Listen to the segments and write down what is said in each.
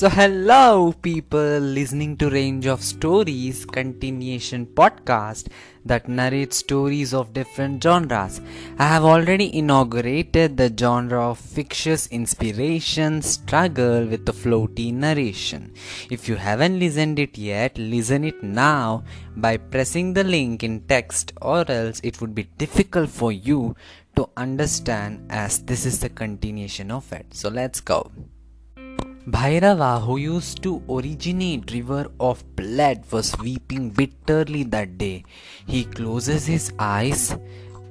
So, hello, people listening to Range of Stories continuation podcast that narrates stories of different genres. I have already inaugurated the genre of fictitious inspiration struggle with the floaty narration. If you haven't listened it yet, listen it now by pressing the link in text, or else it would be difficult for you to understand as this is the continuation of it. So, let's go. Bhairava, who used to originate river of blood, was weeping bitterly that day. He closes his eyes,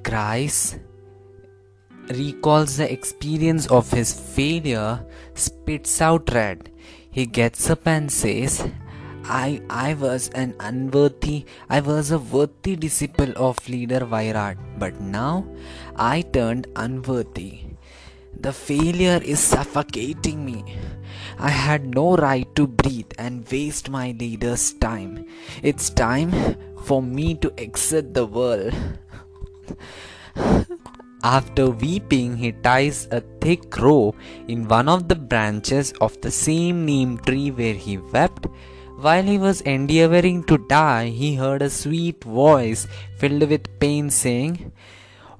cries, recalls the experience of his failure, spits out red. He gets up and says, I, I was an unworthy, I was a worthy disciple of leader Vairat, but now I turned unworthy. The failure is suffocating me. I had no right to breathe and waste my leader's time. It's time for me to exit the world. After weeping, he ties a thick rope in one of the branches of the same neem tree where he wept. While he was endeavoring to die, he heard a sweet voice filled with pain saying,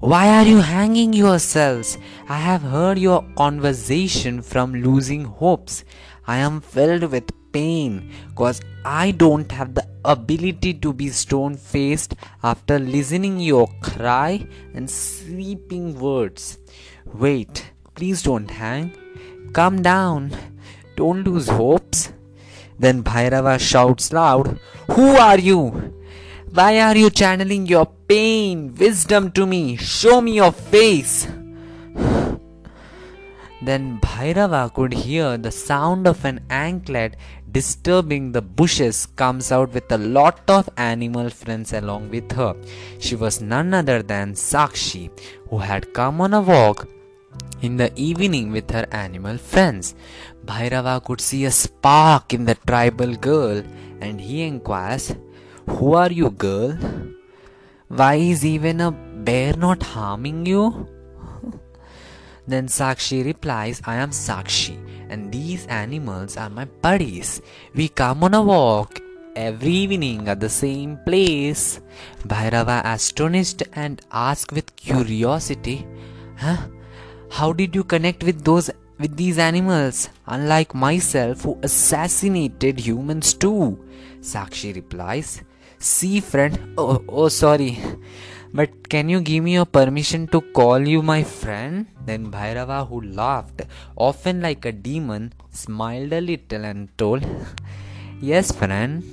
why are you hanging yourselves? I have heard your conversation from losing hopes. I am filled with pain because I don't have the ability to be stone faced after listening your cry and sweeping words. Wait, please don't hang. Come down. Don't lose hopes. Then Bhairava shouts loud, Who are you? Why are you channeling your pain, wisdom to me? Show me your face. Then Bhairava could hear the sound of an anklet disturbing the bushes comes out with a lot of animal friends along with her. She was none other than Sakshi, who had come on a walk in the evening with her animal friends. Bhairava could see a spark in the tribal girl and he inquires, who are you, girl? Why is even a bear not harming you? then Sakshi replies, I am Sakshi, and these animals are my buddies. We come on a walk every evening at the same place. Bhairava astonished and asked with curiosity, Huh? How did you connect with those with these animals, unlike myself who assassinated humans too? Sakshi replies, See, friend, oh, oh, sorry, but can you give me your permission to call you my friend? Then Bhairava, who laughed, often like a demon, smiled a little and told, Yes, friend.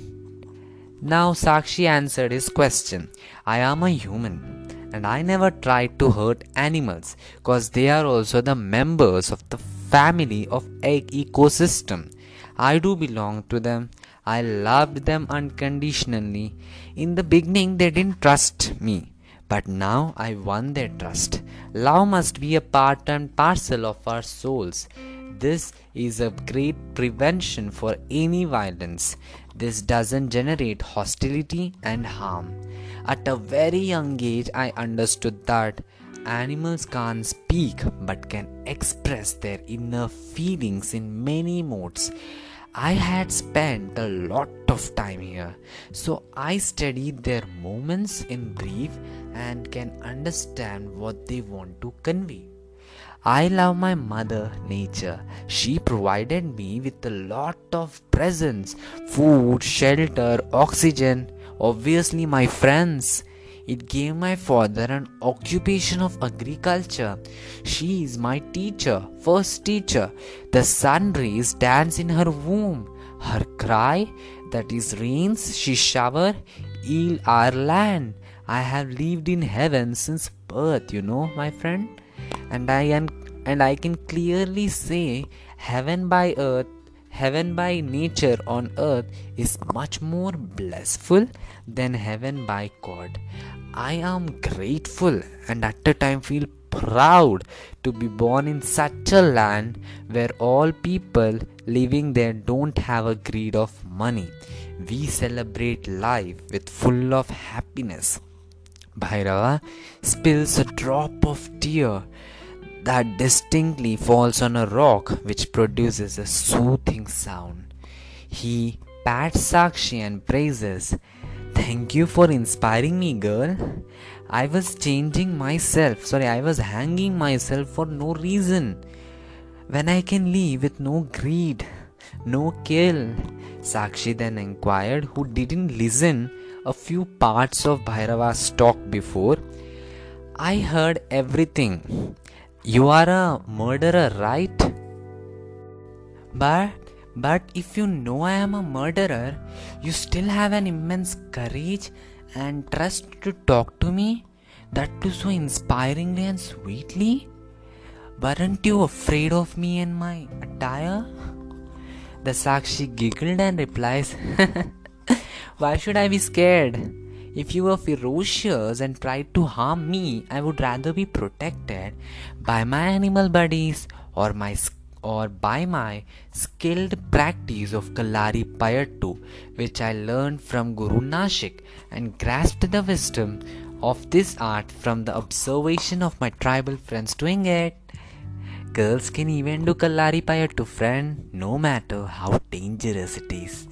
Now Sakshi answered his question I am a human and I never tried to hurt animals because they are also the members of the family of egg ecosystem. I do belong to them I loved them unconditionally. In the beginning, they didn't trust me, but now I won their trust. Love must be a part and parcel of our souls. This is a great prevention for any violence. This doesn't generate hostility and harm. At a very young age, I understood that animals can't speak but can express their inner feelings in many modes. I had spent a lot of time here, so I studied their movements in brief and can understand what they want to convey. I love my mother, nature. She provided me with a lot of presents food, shelter, oxygen, obviously, my friends. It gave my father an occupation of agriculture. She is my teacher, first teacher. The sun rays dance in her womb. Her cry, that is rains, she shower, heal our land. I have lived in heaven since birth, you know, my friend. And I am, and I can clearly say heaven by earth heaven by nature on earth is much more blissful than heaven by God. I am grateful and at the time feel proud to be born in such a land where all people living there don't have a greed of money. We celebrate life with full of happiness. Bhairava spills a drop of tear. That distinctly falls on a rock which produces a soothing sound. He pats Sakshi and praises, Thank you for inspiring me, girl. I was changing myself, sorry, I was hanging myself for no reason. When I can live with no greed, no kill. Sakshi then inquired who didn't listen a few parts of Bhairava's talk before. I heard everything. You are a murderer, right? But but if you know I am a murderer, you still have an immense courage and trust to talk to me? That too so inspiringly and sweetly? Weren't you afraid of me and my attire? The Sakshi giggled and replies, Why should I be scared? If you were ferocious and tried to harm me, I would rather be protected by my animal buddies or my or by my skilled practice of Kalari Payattu, which I learned from Guru Nashik and grasped the wisdom of this art from the observation of my tribal friends doing it. Girls can even do Kalari Payattu, friend, no matter how dangerous it is.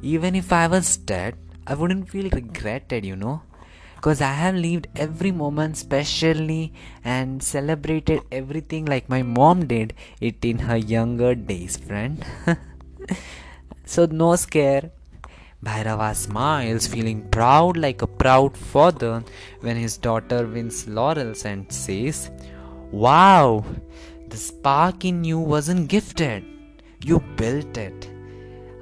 Even if I was dead, I wouldn't feel regretted, you know because I have lived every moment specially and celebrated everything like my mom did it in her younger days, friend. so, no scare. Bhairava smiles, feeling proud like a proud father when his daughter wins laurels and says, Wow, the spark in you wasn't gifted, you built it.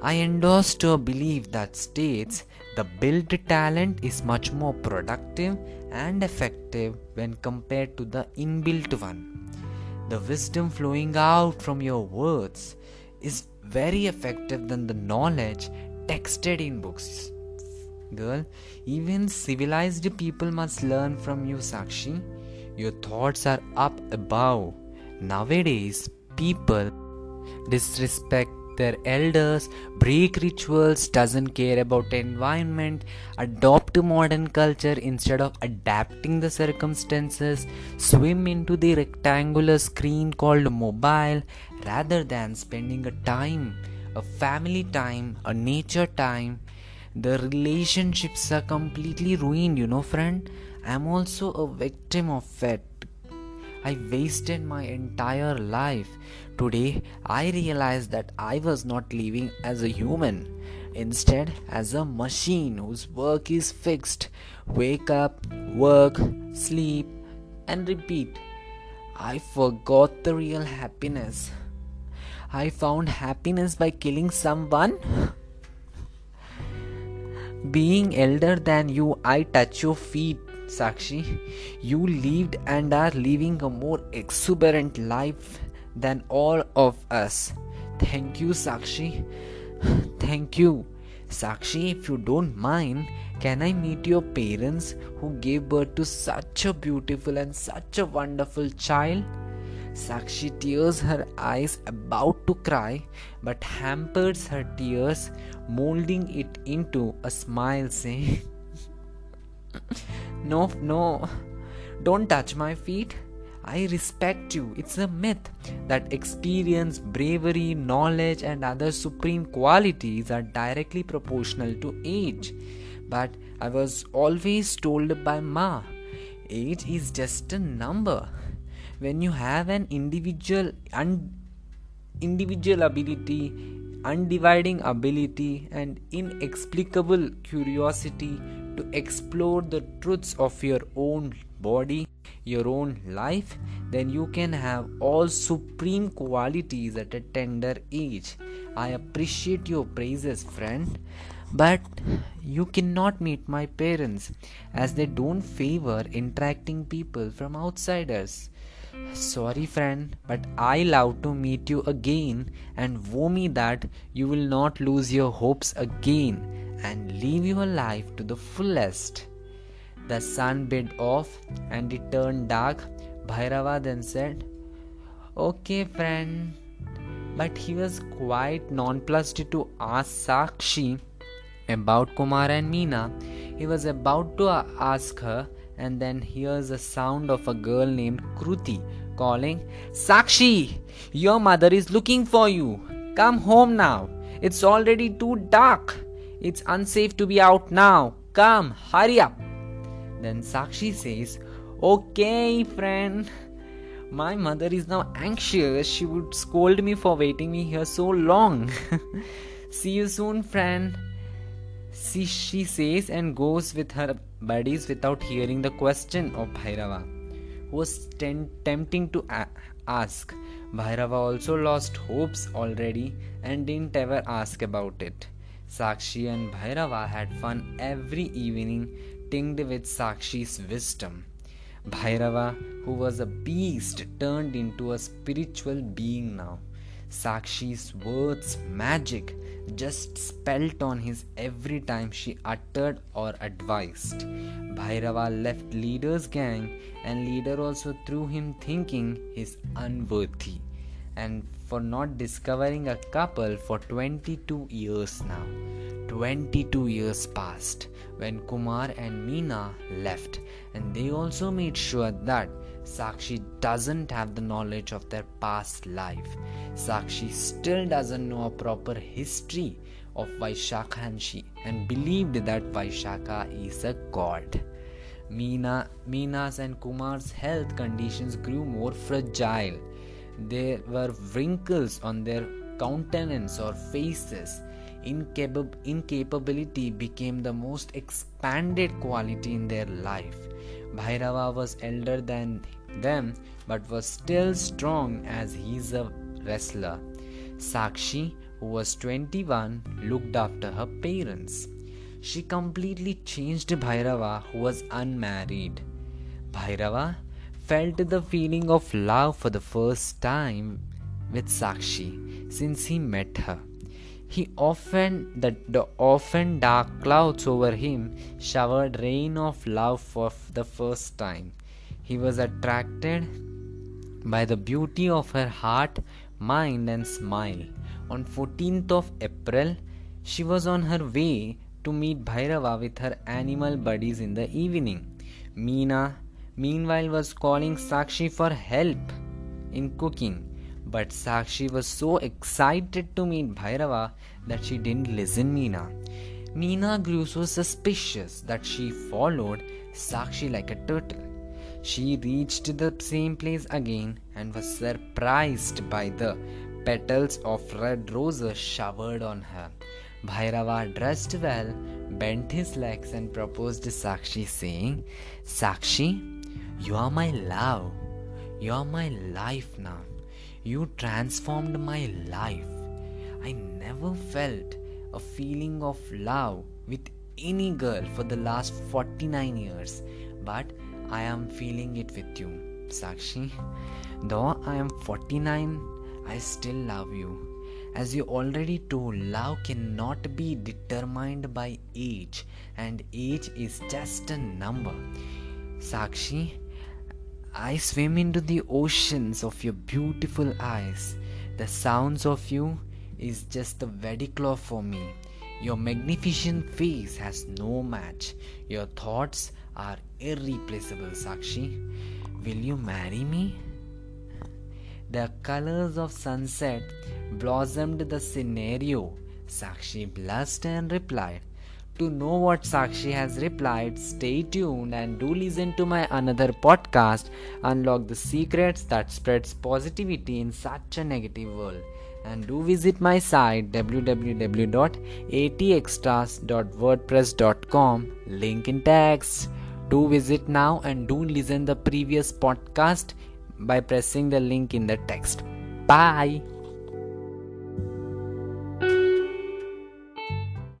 I endorse to a belief that states the built talent is much more productive and effective when compared to the inbuilt one. The wisdom flowing out from your words is very effective than the knowledge texted in books. Girl, even civilized people must learn from you, Sakshi. Your thoughts are up above. Nowadays, people disrespect their elders, break rituals, doesn't care about environment, adopt modern culture instead of adapting the circumstances, swim into the rectangular screen called mobile rather than spending a time, a family time, a nature time. The relationships are completely ruined, you know, friend. I'm also a victim of it. I wasted my entire life Today, I realized that I was not living as a human, instead, as a machine whose work is fixed wake up, work, sleep, and repeat. I forgot the real happiness. I found happiness by killing someone. Being elder than you, I touch your feet, Sakshi. You lived and are living a more exuberant life than all of us. Thank you, Sakshi. Thank you. Sakshi, if you don't mind, can I meet your parents who gave birth to such a beautiful and such a wonderful child? Sakshi tears her eyes about to cry but hampers her tears, molding it into a smile, saying, No, no, don't touch my feet. I respect you. It's a myth that experience, bravery, knowledge, and other supreme qualities are directly proportional to age. But I was always told by Ma age is just a number. When you have an individual, un- individual ability, undividing ability, and inexplicable curiosity to explore the truths of your own body, your own life, then you can have all supreme qualities at a tender age. I appreciate your praises, friend, but you cannot meet my parents as they don't favor interacting people from outsiders. Sorry, friend, but I love to meet you again and woe me that you will not lose your hopes again and live your life to the fullest. The sun bid off and it turned dark. Bhairava then said, Okay, friend. But he was quite nonplussed to ask Sakshi about Kumar and Meena. He was about to ask her and then hears the sound of a girl named Kruti calling, Sakshi, your mother is looking for you. Come home now. It's already too dark. It's unsafe to be out now. Come, hurry up. Then Sakshi says, Okay, friend. My mother is now anxious. She would scold me for waiting me here so long. See you soon, friend. See, she says and goes with her buddies without hearing the question of Bhairava, who was ten- tempting to a- ask. Bhairava also lost hopes already and didn't ever ask about it. Sakshi and Bhairava had fun every evening, tinged with Sakshi's wisdom. Bhairava, who was a beast, turned into a spiritual being now. Sakshi's words, magic, just spelt on his every time she uttered or advised. Bhairava left leader's gang, and leader also threw him thinking he's unworthy and for not discovering a couple for 22 years now. 22 years passed when Kumar and Meena left, and they also made sure that Sakshi doesn't have the knowledge of their past life. Sakshi still doesn't know a proper history of Vaishakha and she and believed that Vaishakha is a god. Meena, Meena's and Kumar's health conditions grew more fragile. There were wrinkles on their countenance or faces incapab- incapability became the most expanded quality in their life. Bhairava was elder than them but was still strong as he's a wrestler. Sakshi, who was 21, looked after her parents. She completely changed Bhairava, who was unmarried. Bhairava felt the feeling of love for the first time with Sakshi since he met her. He often the, the often dark clouds over him showered rain of love for the first time. He was attracted by the beauty of her heart, mind and smile. On 14th of April, she was on her way to meet Bhairava with her animal buddies in the evening. Meena, meanwhile, was calling Sakshi for help in cooking but Sakshi was so excited to meet Bhairava that she didn't listen Meena. Meena grew so suspicious that she followed Sakshi like a turtle. She reached the same place again and was surprised by the petals of red roses showered on her. Bhairava, dressed well, bent his legs and proposed to Sakshi, saying, Sakshi, you are my love. You are my life now. You transformed my life. I never felt a feeling of love with any girl for the last 49 years, but I am feeling it with you, Sakshi. Though I am 49, I still love you. As you already told, love cannot be determined by age, and age is just a number. Sakshi, I swim into the oceans of your beautiful eyes. The sounds of you is just the vediclaw for me. Your magnificent face has no match. Your thoughts are irreplaceable, Sakshi. Will you marry me? The colors of sunset blossomed the scenario. Sakshi blushed and replied, to know what Sakshi has replied, stay tuned and do listen to my another podcast, Unlock the Secrets That Spreads Positivity in Such a Negative World. And do visit my site www.atextras.wordpress.com, link in text. Do visit now and do listen the previous podcast by pressing the link in the text. Bye.